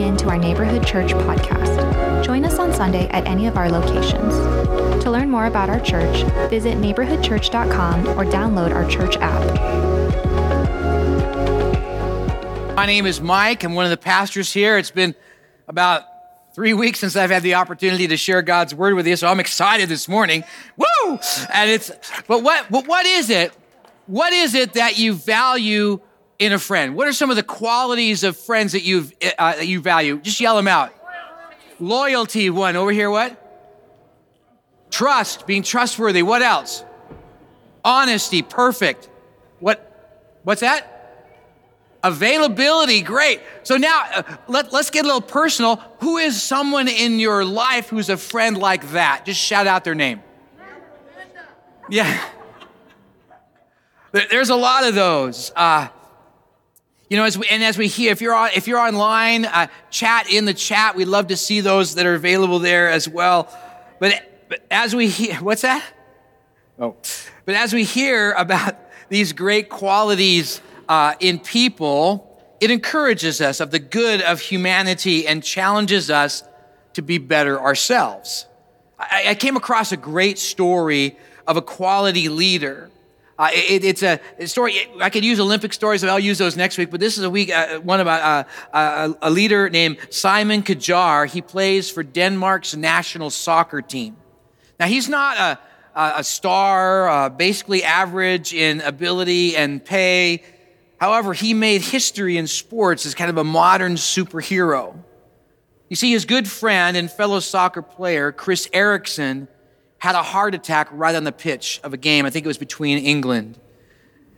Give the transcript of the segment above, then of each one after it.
tuning in to our Neighborhood Church podcast. Join us on Sunday at any of our locations. To learn more about our church, visit neighborhoodchurch.com or download our church app. My name is Mike. I'm one of the pastors here. It's been about three weeks since I've had the opportunity to share God's word with you, so I'm excited this morning. Woo! And it's, but what, but what is it? What is it that you value in a friend? What are some of the qualities of friends that you uh, that you value? Just yell them out. Loyalty, one. Over here, what? Trust, being trustworthy. What else? Honesty, perfect. What? What's that? Availability, great. So now uh, let, let's get a little personal. Who is someone in your life who's a friend like that? Just shout out their name. Yeah. There's a lot of those. Uh, you know, as we, and as we hear, if you're on, if you're online, uh, chat in the chat. We'd love to see those that are available there as well. But, but as we hear, what's that? Oh, but as we hear about these great qualities uh, in people, it encourages us of the good of humanity and challenges us to be better ourselves. I, I came across a great story of a quality leader uh, it, it's a, story. I could use Olympic stories, but I'll use those next week. But this is a week, uh, one about uh, uh a leader named Simon Kjaer. He plays for Denmark's national soccer team. Now, he's not a, a star, uh, basically average in ability and pay. However, he made history in sports as kind of a modern superhero. You see, his good friend and fellow soccer player, Chris Eriksen, had a heart attack right on the pitch of a game. I think it was between England.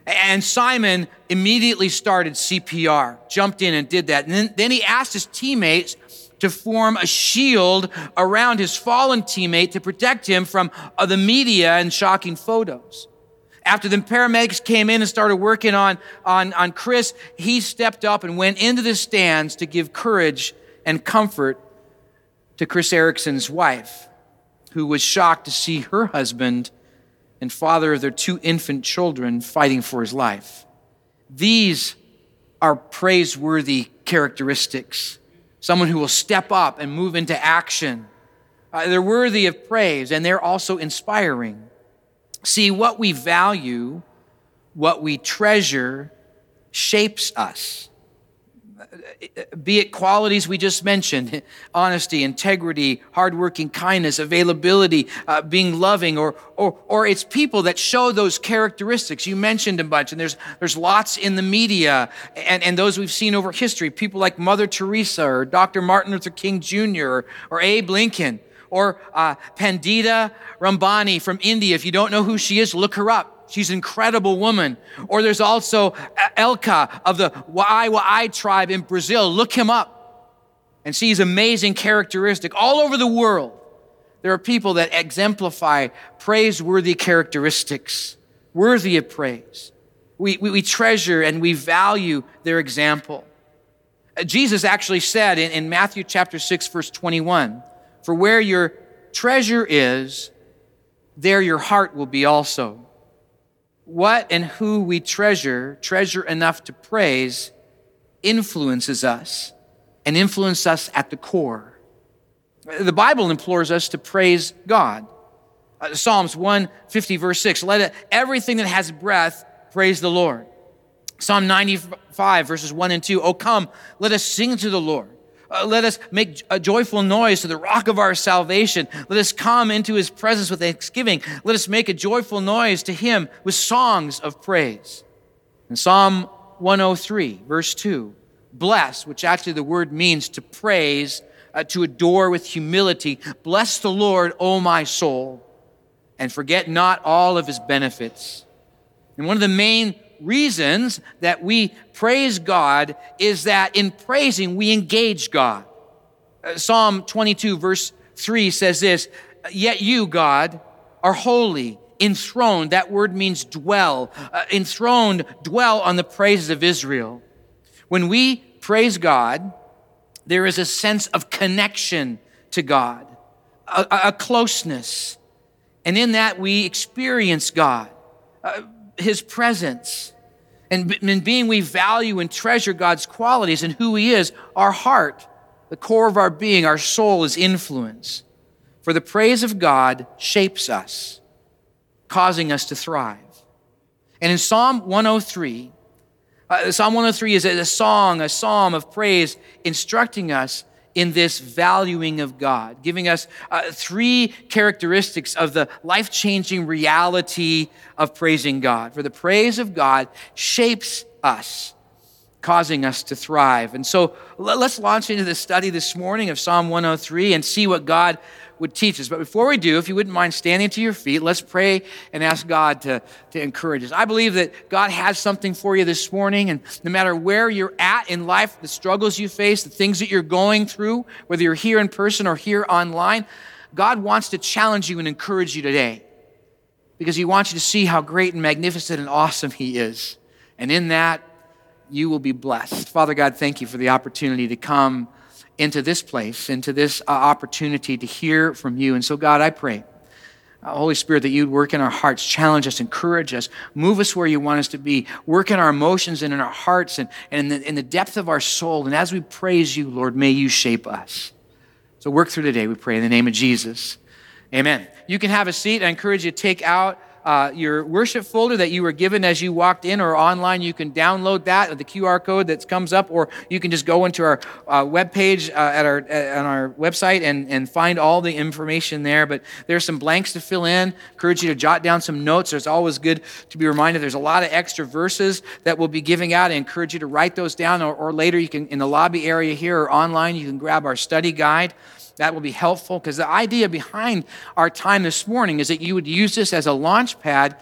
And Simon immediately started CPR, jumped in and did that. And then, then he asked his teammates to form a shield around his fallen teammate to protect him from uh, the media and shocking photos. After the paramedics came in and started working on, on, on Chris, he stepped up and went into the stands to give courage and comfort to Chris Eriksen's wife who was shocked to see her husband and father of their two infant children fighting for his life. These are praiseworthy characteristics. Someone who will step up and move into action. Uh, they're worthy of praise and they're also inspiring. See, what we value, what we treasure, shapes us be it qualities we just mentioned honesty, integrity, hardworking, kindness, availability, uh, being loving, or, or, or it's people that show those characteristics. You mentioned a bunch, and there's, there's lots in the media and, and those we've seen over history. People like Mother Teresa or Dr. Martin Luther King Jr. or, or Abe Lincoln or uh, Pandita Ramabai from India. If you don't know who she is, look her up. She's an incredible woman. Or there's also Elka of the Wai tribe in Brazil. Look him up and see his amazing characteristic. All over the world, there are people that exemplify praiseworthy characteristics, worthy of praise. We, we, we treasure and we value their example. Uh, Jesus actually said in, in Matthew chapter 6, verse 21, For where your treasure is, there your heart will be also what and who we treasure, treasure enough to praise, influences us and influences us at the core. The Bible implores us to praise God. Uh, Psalms 150, verse 6 let everything that has breath praise the Lord. Psalm 95, verses 1 and 2 Oh, come, let us sing to the Lord. Uh, let us make a joyful noise to the rock of our salvation. Let us come into his presence with thanksgiving. Let us make a joyful noise to him with songs of praise. In Psalm 103, verse 2, bless, which actually the word means to praise, uh, to adore with humility. Bless the Lord, O my soul, and forget not all of his benefits. And one of the main reasons that we praise God is that in praising, we engage God. Uh, Psalm 22, verse 3 says this Yet you, God, are holy, enthroned. That word means dwell. Uh, enthroned, dwell on the praises of Israel. When we praise God, there is a sense of connection to God, a, a closeness. And in that, we experience God. Uh, his presence. And in being we value and treasure God's qualities and who He is, our heart the core of our being, our soul is influence. For the praise of God shapes us, causing us to thrive. And in Psalm 103, uh, Psalm 103 is a song, a psalm of praise, instructing us in this valuing of God, giving us uh, three characteristics of the life changing reality of praising God. For the praise of God shapes us, causing us to thrive. And so let's launch into the study this morning of Psalm 103 and see what God would teach us. But before we do, if you wouldn't mind standing to your feet, let's pray and ask God to, to encourage us. I believe that God has something for you this morning, and no matter where you're at in life, the struggles you face, the things that you're going through, whether you're here in person or here online, God wants to challenge you and encourage you today because He wants you to see how great and magnificent and awesome He is. And in that, you will be blessed. Father God, thank you for the opportunity to come into this place, into this uh, opportunity to hear from you. And so, God, I pray, uh, Holy Spirit, that you'd work in our hearts, challenge us, encourage us, move us where you want us to be, work in our emotions and in our hearts and, and in, the, in the depth of our soul. And as we praise you, Lord, may you shape us. So, work through today, we pray, in the name of Jesus. Amen. You can have a seat. I encourage you to take out uh, your worship folder that you were given as you walked in or online. You can download that, the QR code that comes up, or you can just go into our uh, webpage uh, at our, uh, on our website and, and find all the information there. But there's some blanks to fill in. Encourage you to jot down some notes. There's always good to be reminded. There's a lot of extra verses that we'll be giving out. I encourage you to write those down, or, or later you can, in the lobby area here or online, you can grab our study guide. That will be helpful because the idea behind our time this morning is that you would use this as a launch pad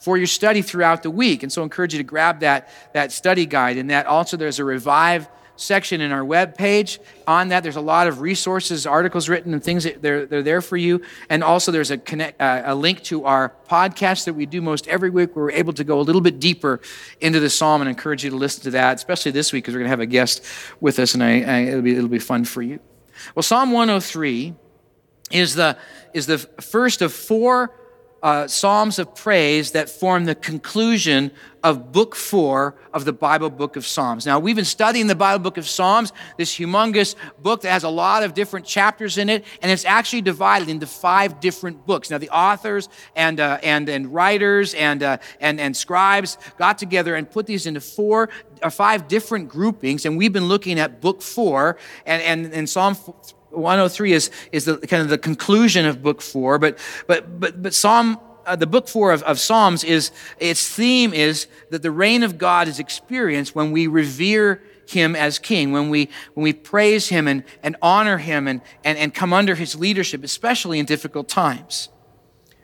for your study throughout the week. And so I encourage you to grab that, that study guide. And that also there's a revive section in our web page. On that, there's a lot of resources, articles written, and things that they're, they're there for you. And also, there's a, connect, uh, a link to our podcast that we do most every week where we're able to go a little bit deeper into the psalm and encourage you to listen to that, especially this week because we're going to have a guest with us, and I, I, it'll, be, it'll be fun for you. Well, Psalm 103 is the, is the first of four uh, Psalms of praise that form the conclusion of book four of the Bible book of Psalms. Now, we've been studying the Bible book of Psalms, this humongous book that has a lot of different chapters in it, and it's actually divided into five different books. Now, the authors and, uh, and, and writers and, uh, and, and scribes got together and put these into four or uh, five different groupings, and we've been looking at book four, and, and, and Psalm 103 is, is the kind of the conclusion of book four, but, but, but, but Psalm, uh, the book four of, of Psalms is, its theme is that the reign of God is experienced when we revere him as king, when we, when we praise him and, and honor him and, and, and come under his leadership, especially in difficult times.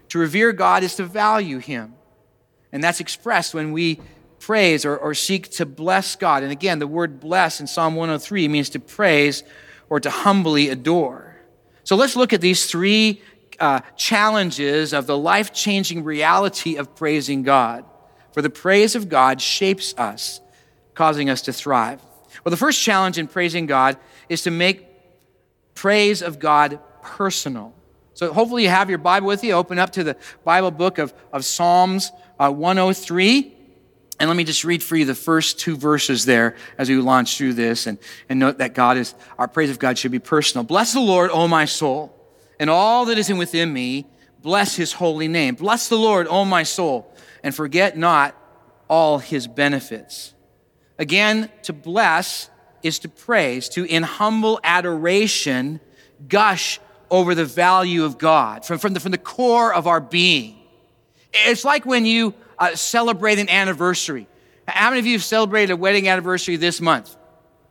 To revere God is to value him. And that's expressed when we praise or, or seek to bless God. And again, the word bless in Psalm 103 means to praise or to humbly adore. So let's look at these three uh, challenges of the life changing reality of praising God. For the praise of God shapes us, causing us to thrive. Well, the first challenge in praising God is to make praise of God personal. So hopefully you have your Bible with you. Open up to the Bible book of, of Psalms uh, 103. And let me just read for you the first two verses there as we launch through this and, and note that God is, our praise of God should be personal. Bless the Lord, O my soul, and all that is in within me. Bless his holy name. Bless the Lord, O my soul, and forget not all his benefits. Again, to bless is to praise, to in humble adoration gush over the value of God from, from, the, from the core of our being. It's like when you uh, celebrate an anniversary. How many of you have celebrated a wedding anniversary this month?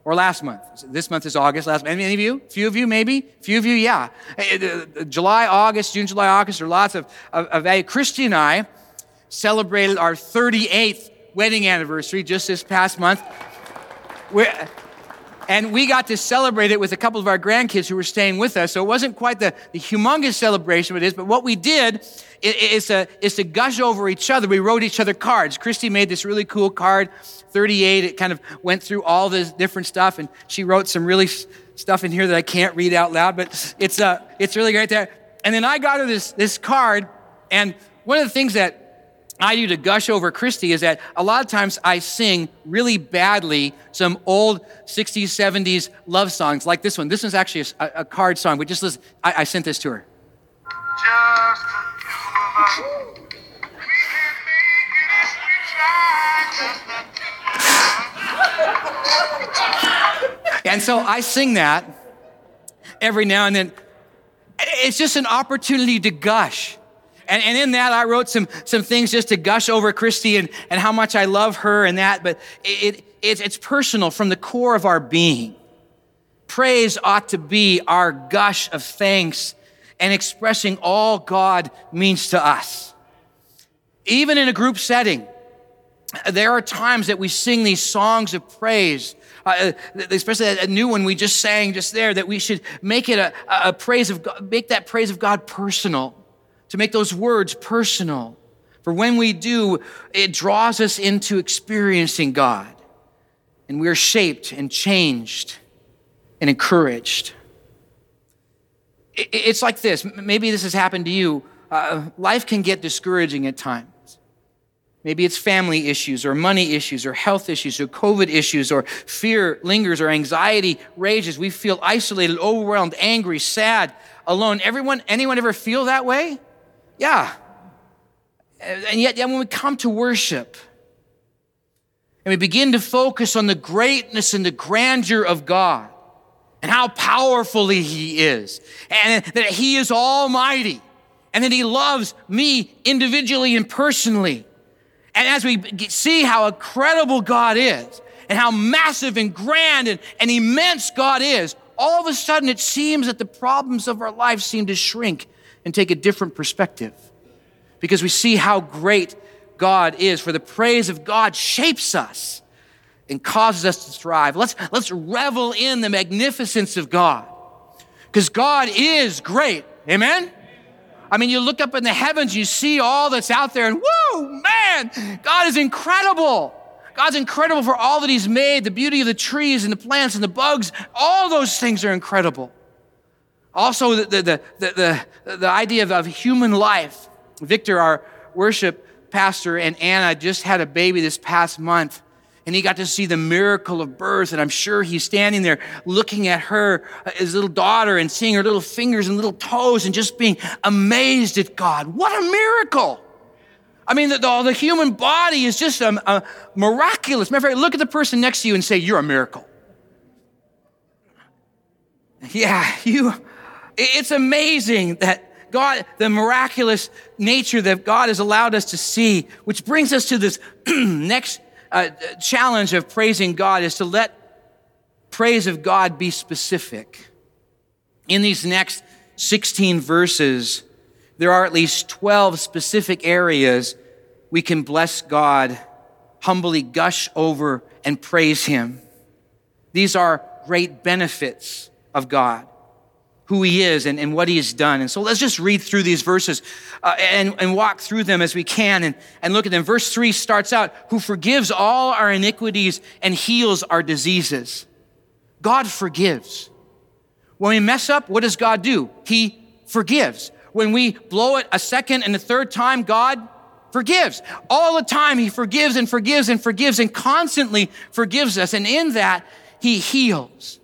Or last month? This month is August. Last month. any of you? Few of you, maybe? Few of you, yeah. July, August, June, July, August There are lots of, of, of. Christy and I celebrated our 38th wedding anniversary just this past month. We're, and we got to celebrate it with a couple of our grandkids who were staying with us. So it wasn't quite the, the humongous celebration it is, but what we did to, is to gush over each other. We wrote each other cards. Christy made this really cool card, 38. It kind of went through all this different stuff, and she wrote some really stuff in here that I can't read out loud, but it's, uh, it's really great there. And then I got her this, this card, and one of the things that I do to gush over Christy is that a lot of times I sing really badly some old 60s, 70s love songs like this one. This one's actually a, a card song, but just listen. I, I sent this to her. And so I sing that every now and then. It's just an opportunity to gush. And, and in that, I wrote some, some things just to gush over Christy and, and how much I love her and that, but it, it, it's, it's personal from the core of our being. Praise ought to be our gush of thanks and expressing all God means to us. Even in a group setting, there are times that we sing these songs of praise uh, especially a new one we just sang just there, that we should make it a, a praise of God, make that praise of God personal, to make those words personal. For when we do, it draws us into experiencing God. And we are shaped and changed and encouraged. It's like this. Maybe this has happened to you. Uh, life can get discouraging at times. Maybe it's family issues or money issues or health issues or COVID issues or fear lingers or anxiety rages. We feel isolated, overwhelmed, angry, sad, alone. Everyone, anyone ever feel that way? Yeah. And yet, when we come to worship and we begin to focus on the greatness and the grandeur of God and how powerfully He is and that He is almighty and that He loves me individually and personally and as we see how incredible God is and how massive and grand and, and immense God is, all of a sudden it seems that the problems of our life seem to shrink and take a different perspective because we see how great God is. For the praise of God shapes us and causes us to thrive. Let's, let's revel in the magnificence of God because God is great. Amen? I mean, you look up in the heavens, you see all that's out there, and whoa, man, God is incredible. God's incredible for all that He's made, the beauty of the trees and the plants and the bugs. All those things are incredible. Also, the, the, the, the, the idea of, of human life. Victor, our worship pastor, and Anna just had a baby this past month and he got to see the miracle of birth. And I'm sure he's standing there looking at her, uh, his little daughter, and seeing her little fingers and little toes and just being amazed at God. What a miracle! I mean, the, the, the human body is just a, a miraculous. Matter of fact, look at the person next to you and say, You're a miracle. Yeah, you, it's amazing that God, the miraculous nature that God has allowed us to see, which brings us to this next uh, challenge of praising God is to let praise of God be specific. In these next 16 verses, there are at least 12 specific areas we can bless God, humbly gush over, and praise Him. These are great benefits of God who he is and, and what he has done. And so let's just read through these verses uh, and, and walk through them as we can and, and look at them. Verse 3 starts out, who forgives all our iniquities and heals our diseases. God forgives. When we mess up, what does God do? He forgives. When we blow it a second and a third time, God forgives. All the time, He forgives and forgives and forgives and constantly forgives us. And in that, He heals.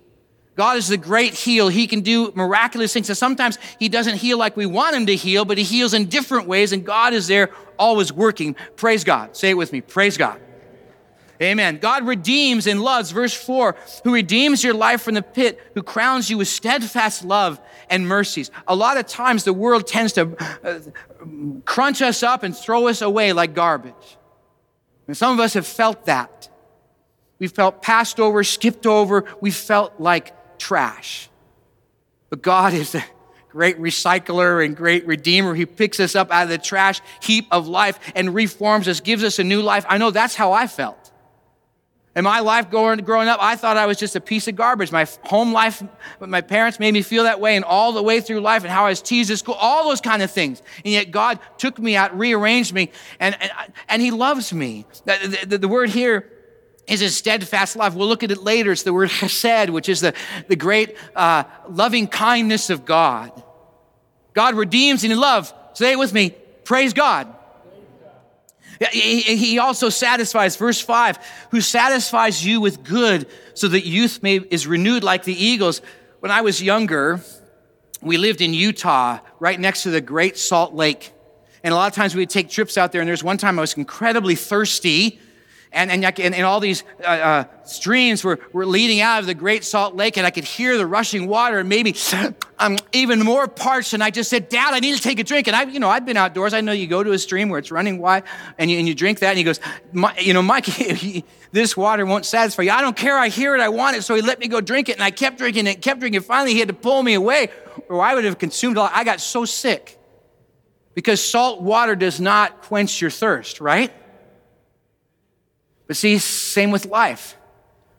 God is the great heal. He can do miraculous things. And sometimes He doesn't heal like we want Him to heal, but He heals in different ways, and God is there always working. Praise God. Say it with me. Praise God. Amen. God redeems and loves, verse 4, who redeems your life from the pit, who crowns you with steadfast love and mercies. A lot of times the world tends to uh, crunch us up and throw us away like garbage. And some of us have felt that. We felt passed over, skipped over. We felt like trash. But God is a great recycler and great redeemer. He picks us up out of the trash heap of life and reforms us, gives us a new life. I know that's how I felt. In my life growing, growing up, I thought I was just a piece of garbage. My home life, my parents made me feel that way, and all the way through life, and how I was teased at school, all those kind of things. And yet God took me out, rearranged me, and, and, and He loves me. The, the, the word here is a steadfast love. We'll look at it later. It's the word chesed, which is the, the great uh, loving kindness of God. God redeems in love. Say it with me. Praise God. He also satisfies, verse 5, who satisfies you with good so that youth may, is renewed like the eagles. When I was younger, we lived in Utah, right next to the Great Salt Lake. And a lot of times we'd take trips out there, and there's one time I was incredibly thirsty and, and, and, and all these uh, uh, streams were, were leading out of the Great Salt Lake, and I could hear the rushing water, and maybe I'm even more parched. And I just said, Dad, I need to take a drink. And I, you know, I've been outdoors. I know you go to a stream where it's running wide, and you, and you drink that, and he goes, you know, Mike, this water won't satisfy you. I don't care. I hear it. I want it. So he let me go drink it, and I kept drinking it, kept drinking it. Finally, he had to pull me away, or I would have consumed a lot. I got so sick because salt water does not quench your thirst, right? But see, same with life.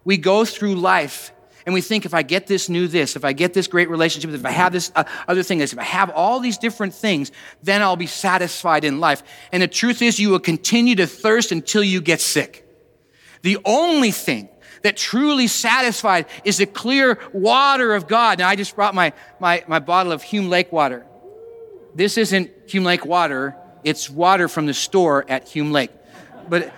We go through life and we think if I get this new this, if I get this great relationship, if I have this uh, other thing, if I have all these different things, then I'll be satisfied in life. And the truth is, you will continue to thirst until you get sick. The only thing that truly satisfied is the clear water of God. Now, I just brought my, my, my bottle of Hume Lake water. This isn't Hume Lake water, it's water from the store at Hume Lake. But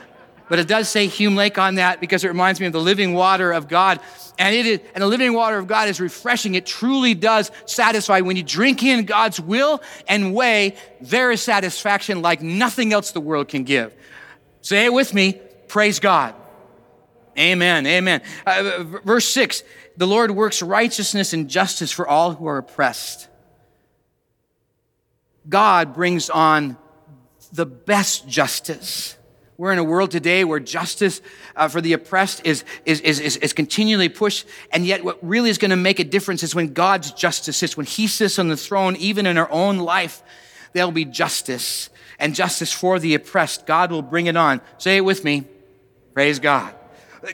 but it does say Hume Lake on that because it reminds me of the living water of God. And it is, and the living water of God is refreshing. It truly does satisfy. When you drink in God's will and way, there is satisfaction like nothing else the world can give. Say it with me. Praise God. Amen. Amen. Uh, verse six, the Lord works righteousness and justice for all who are oppressed. God brings on the best justice. We're in a world today where justice uh, for the oppressed is, is, is, is, continually pushed. And yet, what really is going to make a difference is when God's justice sits, when He sits on the throne, even in our own life, there'll be justice and justice for the oppressed. God will bring it on. Say it with me. Praise God.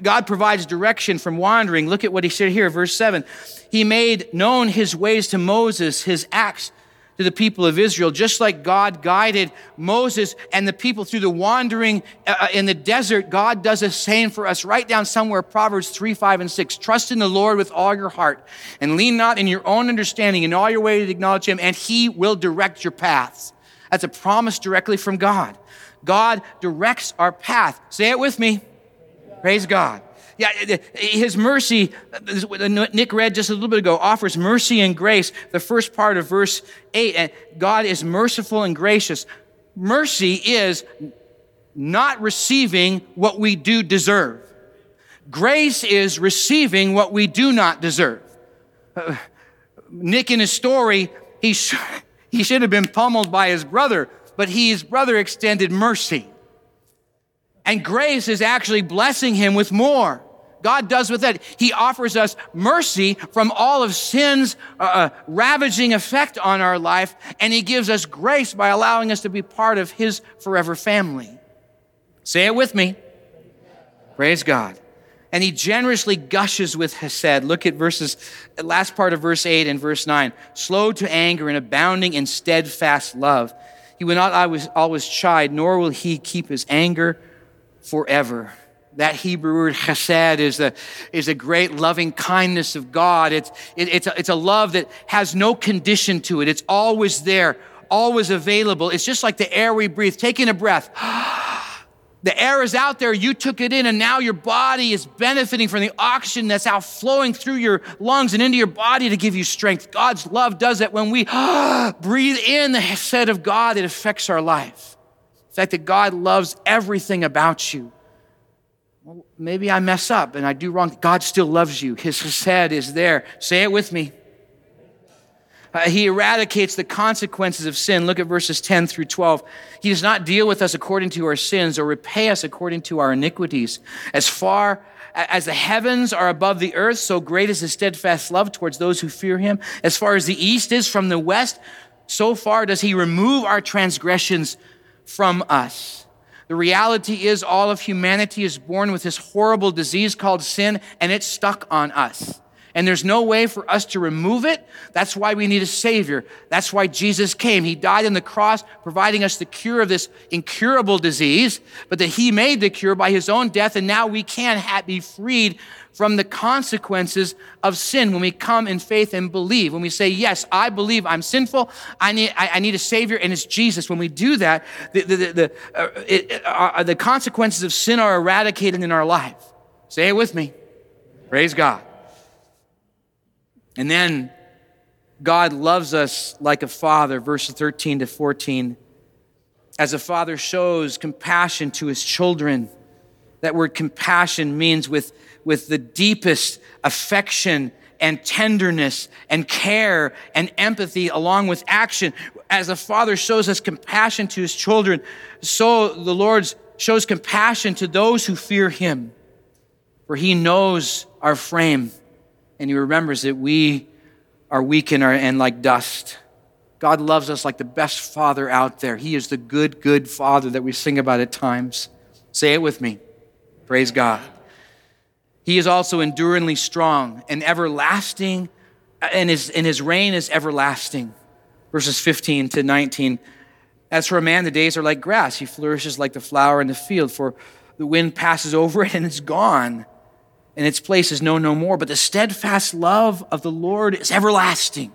God provides direction from wandering. Look at what He said here, verse 7. He made known His ways to Moses, His acts to the people of Israel, just like God guided Moses and the people through the wandering uh, uh, in the desert. God does the same for us. Write down somewhere Proverbs 3, 5, and 6. Trust in the Lord with all your heart and lean not in your own understanding. In all your ways, to acknowledge Him, and He will direct your paths. That's a promise directly from God. God directs our path. Say it with me. Praise God. Yeah, his mercy, Nick read just a little bit ago, offers mercy and grace. The first part of verse 8, and God is merciful and gracious. Mercy is not receiving what we do deserve. Grace is receiving what we do not deserve. Uh, Nick, in his story, he, sh- he should have been pummeled by his brother, but he, his brother extended mercy. And grace is actually blessing him with more. God does with that. He offers us mercy from all of sin's uh, uh, ravaging effect on our life, and He gives us grace by allowing us to be part of His forever family. Say it with me. Praise God. And He generously gushes with Hesed. Look at verses, last part of verse 8 and verse 9. Slow to anger and abounding in steadfast love. He will not always, always chide, nor will He keep His anger forever. That Hebrew word chesed is a, is a great loving kindness of God. It's, it, it's, a, it's a love that has no condition to it. It's always there, always available. It's just like the air we breathe, taking a breath. The air is out there, you took it in, and now your body is benefiting from the oxygen that's out flowing through your lungs and into your body to give you strength. God's love does that when we breathe in the Hesed of God, it affects our life. The fact that God loves everything about you well, maybe I mess up and I do wrong. God still loves you. His Hesed is there. Say it with me. Uh, he eradicates the consequences of sin. Look at verses 10 through 12. He does not deal with us according to our sins or repay us according to our iniquities. As far as the heavens are above the earth, so great is his steadfast love towards those who fear him. As far as the east is from the west, so far does he remove our transgressions from us. The reality is, all of humanity is born with this horrible disease called sin, and it's stuck on us. And there's no way for us to remove it. That's why we need a Savior. That's why Jesus came. He died on the cross, providing us the cure of this incurable disease, but that He made the cure by His own death. And now we can be freed from the consequences of sin when we come in faith and believe. When we say, Yes, I believe I'm sinful, I need, I, I need a Savior, and it's Jesus. When we do that, the, the, the, uh, it, uh, the consequences of sin are eradicated in our life. Say it with me. Praise God. And then God loves us like a father, verses 13 to 14. As a father shows compassion to his children, that word compassion means with, with the deepest affection and tenderness and care and empathy along with action. As a father shows us compassion to his children, so the Lord shows compassion to those who fear him. For he knows our frame and he remembers that we are weak and, are, and like dust. God loves us like the best father out there. He is the good, good father that we sing about at times. Say it with me. Praise God. He is also enduringly strong and everlasting, and his, and his reign is everlasting. Verses 15 to 19. As for a man, the days are like grass. He flourishes like the flower in the field, for the wind passes over it and it's gone and its place is known no more. But the steadfast love of the Lord is everlasting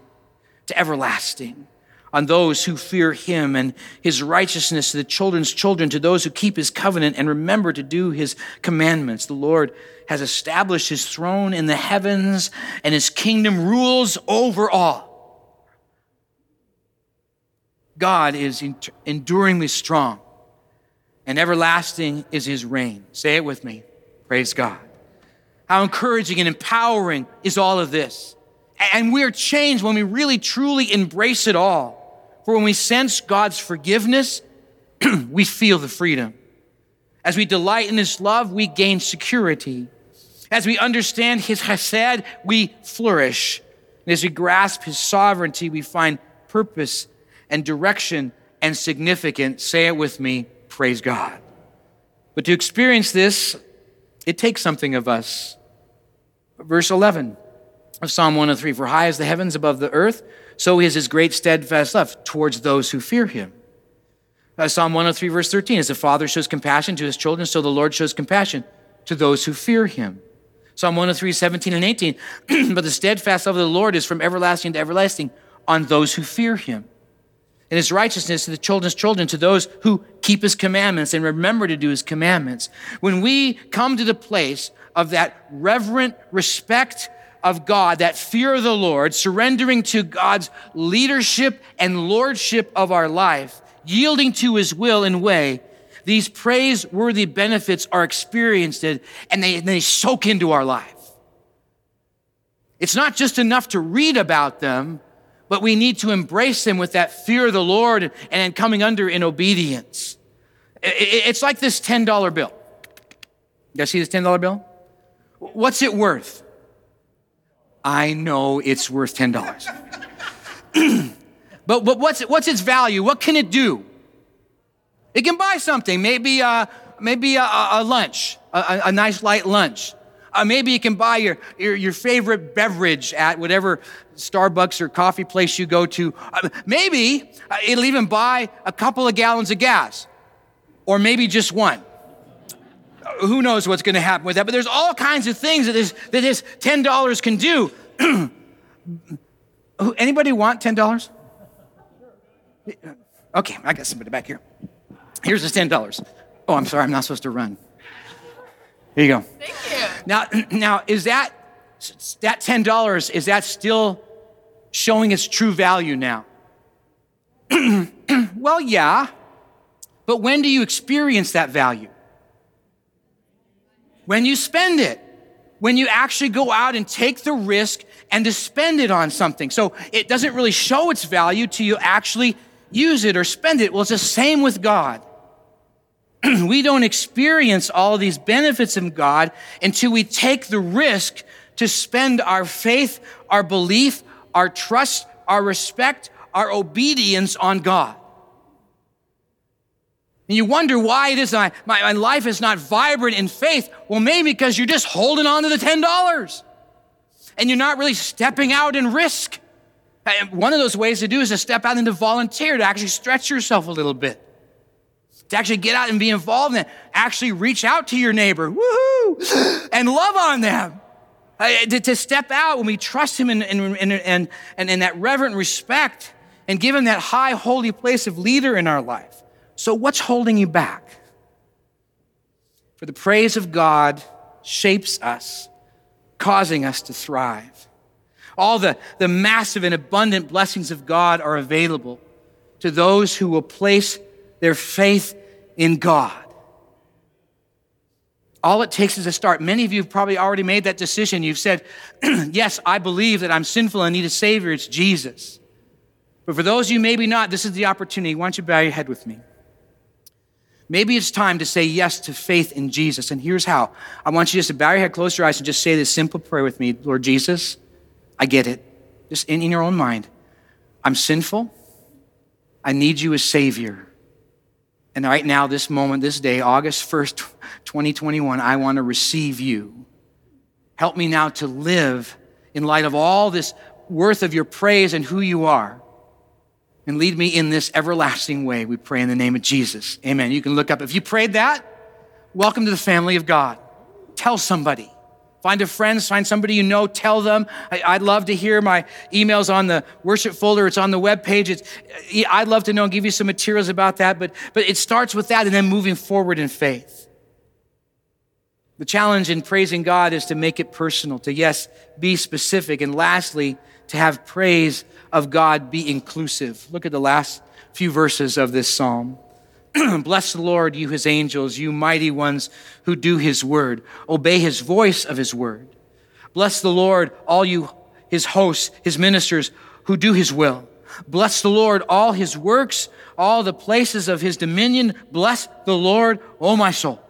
to everlasting on those who fear him and his righteousness to the children's children, to those who keep his covenant and remember to do his commandments. The Lord has established his throne in the heavens and his kingdom rules over all. God is enduringly strong and everlasting is his reign. Say it with me. Praise God. How encouraging and empowering is all of this. And we're changed when we really truly embrace it all. For when we sense God's forgiveness, we feel the freedom. As we delight in His love, we gain security. As we understand His chesed, we flourish. And as we grasp His sovereignty, we find purpose and direction and significance. Say it with me praise God. But to experience this, it takes something of us. Verse 11 of Psalm 103 For high as the heavens above the earth, so is his great steadfast love towards those who fear him. Uh, Psalm 103, verse 13 As the Father shows compassion to his children, so the Lord shows compassion to those who fear him. Psalm 103, 17 and 18 But the steadfast love of the Lord is from everlasting to everlasting on those who fear him and his righteousness to the children's children, to those who keep his commandments and remember to do his commandments. When we come to the place of that reverent respect of God, that fear of the Lord, surrendering to God's leadership and lordship of our life, yielding to his will and way, these praiseworthy benefits are experienced and they, and they soak into our life. It's not just enough to read about them, but we need to embrace them with that fear of the Lord and coming under in obedience. It's like this $10 bill. You guys see this $10 bill? What's it worth? I know it's worth $10. but, but what's, what's its value? What can it do? It can buy something, maybe, uh, maybe a, a lunch, a, a nice light lunch. Uh, maybe you can buy your, your, your, favorite beverage at whatever Starbucks or coffee place you go to. Uh, maybe uh, it'll even buy a couple of gallons of gas, or maybe just one. Uh, who knows what's going to happen with that? But there's all kinds of things that this, that this $10 can do. Anybody want $10? Okay, I got somebody back here. Here's the $10. Oh, I'm sorry, I'm not supposed to run. Here you go. Thank you. Now, now is that that ten dollars? Is that still showing its true value now? well, yeah. But when do you experience that value? When you spend it. When you actually go out and take the risk and to spend it on something. So it doesn't really show its value till you actually use it or spend it. Well, it's the same with God. we don't experience all these benefits of God until we take the risk to spend our faith, our belief, our trust, our respect, our obedience on God. And you wonder why it is my, my, my life is not vibrant in faith. Well, maybe because you're just holding on to the $10. and you're not really stepping out in risk. And One of those ways to do is to step out and to volunteer, to actually stretch yourself a little bit, to actually get out and be involved and actually reach out to your neighbor, woohoo, and love on them. To, to step out when we trust Him and, and, and, and, in that reverent respect and give Him that high, holy place of leader in our life. So, what's holding you back? For the praise of God shapes us, causing us to thrive. All the, the massive and abundant blessings of God are available to those who will place their faith in God. All it takes is a start. Many of you have probably already made that decision. You've said, Yes, I believe that I'm sinful and need a Savior. It's Jesus. But for those of you maybe not, this is the opportunity. Why don't you bow your head with me? Maybe it's time to say yes to faith in Jesus. And here's how I want you just to bow your head, close your eyes, and just say this simple prayer with me Lord Jesus, I get it. Just in, in your own mind. I'm sinful. I need you as Savior. And right now, this moment, this day, August 1st, 2021, I want to receive you. Help me now to live in light of all this worth of your praise and who you are. And lead me in this everlasting way, we pray in the name of Jesus. Amen. You can look up. If you prayed that, welcome to the family of God. Tell somebody. Find a friend, find somebody you know, tell them. I, would love to hear my emails on the worship folder. It's on the web page. It's, I'd love to know and give you some materials about that, but, but it starts with that and then moving forward in faith. The challenge in praising God is to make it personal, to yes, be specific, and lastly, to have praise of God be inclusive. Look at the last few verses of this psalm. Bless the Lord, you his angels, you mighty ones who do his word. Obey his voice of his word. Bless the Lord, all you his hosts, his ministers who do his will. Bless the Lord, all his works, all the places of his dominion. Bless the Lord, O my soul.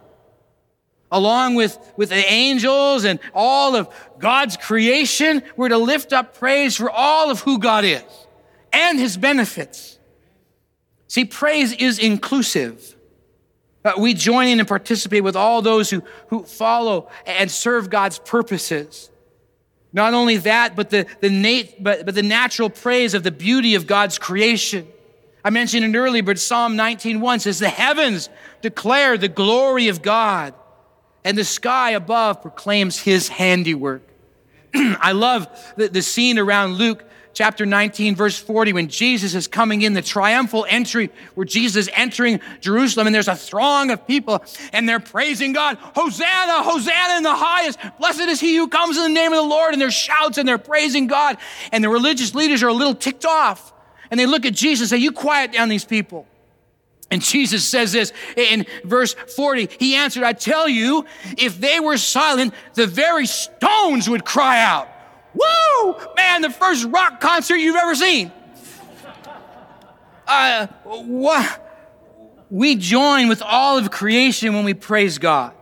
Along with, with the angels and all of God's creation, we're to lift up praise for all of who God is and his benefits. See, praise is inclusive. Uh, we join in and participate with all those who, who follow and serve God's purposes. Not only that, but the, the, nat- but, but the natural praise of the beauty of God's creation. I mentioned it earlier, but Psalm 19.1 says, The heavens declare the glory of God, and the sky above proclaims his handiwork. I love the, the scene around Luke chapter 19, verse 40, when Jesus is coming in, the triumphal entry where Jesus is entering Jerusalem, and there's a throng of people, and they're praising God, Hosanna, Hosanna in the highest. Blessed is he who comes in the name of the Lord. And there's shouts and they're praising God. And the religious leaders are a little ticked off. And they look at Jesus and say, You quiet down these people. And Jesus says this in verse 40. He answered, I tell you, if they were silent, the very stones would cry out. Woo! Man, the first rock concert you've ever seen. Uh, what? We join with all of creation when we praise God.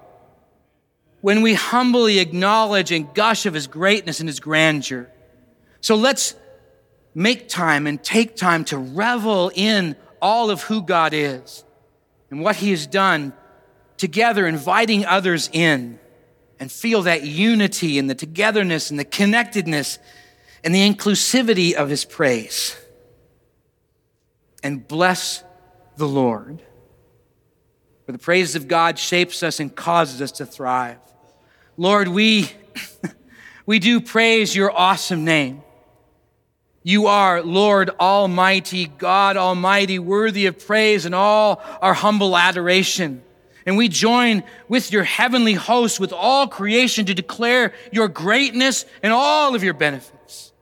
When we humbly acknowledge and gush of His greatness and His grandeur. So let's make time and take time to revel in all of who God is and what He has done together, inviting others in and feel that unity and the togetherness and the connectedness and the inclusivity of his praise. And bless the Lord. For the praise of God shapes us and causes us to thrive. Lord, we, we do praise your awesome name. You are Lord Almighty, God Almighty, worthy of praise and all our humble adoration. And we join with your heavenly host, with all creation, to declare your greatness and all of your benefits,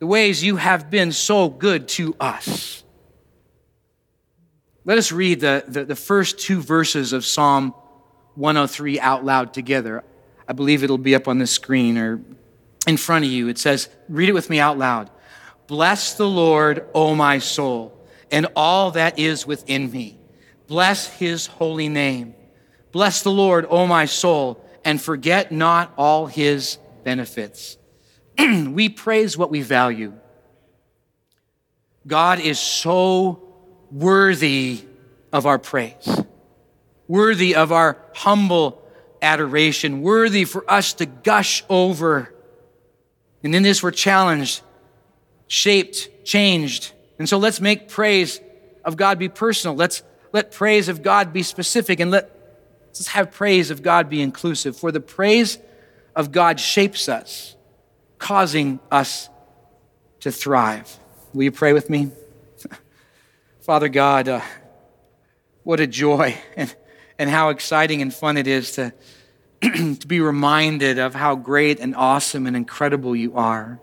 the ways you have been so good to us. Let us read the, the, the first two verses of Psalm 103 out loud together. I believe it'll be up on the screen or in front of you. It says, read it with me out loud. Bless the Lord, O my soul, and all that is within me Bless his holy name. Bless the Lord, O my soul, and forget not all his benefits. we praise what we value. God is so worthy of our praise, worthy of our humble adoration, worthy for us to gush over And in this, we're challenged, shaped, changed. And so let's make praise of God be personal. Let's let praise of God be specific and let, let's have praise of God be inclusive. For the praise of God shapes us, causing us to thrive. Will you pray with me? Father God, uh, what a joy and, and how exciting and fun it is to, to be reminded of how great and awesome and incredible you are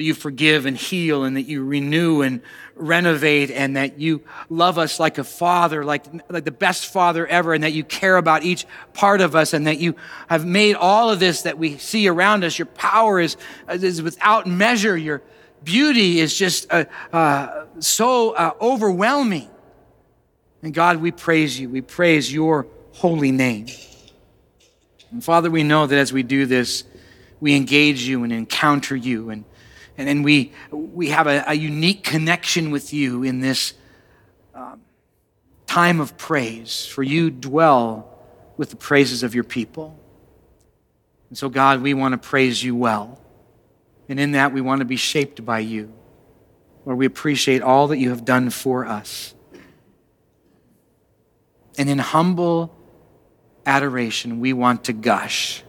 that you forgive and heal and that you renew and renovate and that you love us like a father, like, like the best father ever, and that you care about each part of us and that you have made all of this that we see around us. Your power is, is without measure. Your beauty is just uh, uh, so uh, overwhelming. And God, we praise you. We praise your holy name. And Father, we know that as we do this, we engage you and encounter you and and, we, we have a, a unique connection with you in this um, time of praise, for you dwell with the praises of your people. And so, God, we want to praise you well. And in that, we want to be shaped by you, where we appreciate all that you have done for us. And in humble adoration, we want to gush,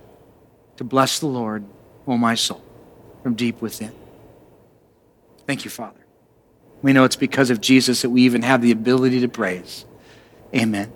to bless the Lord, O my soul, from deep within. Thank you, Father. We know it's because of Jesus that we even have the ability to praise. Amen.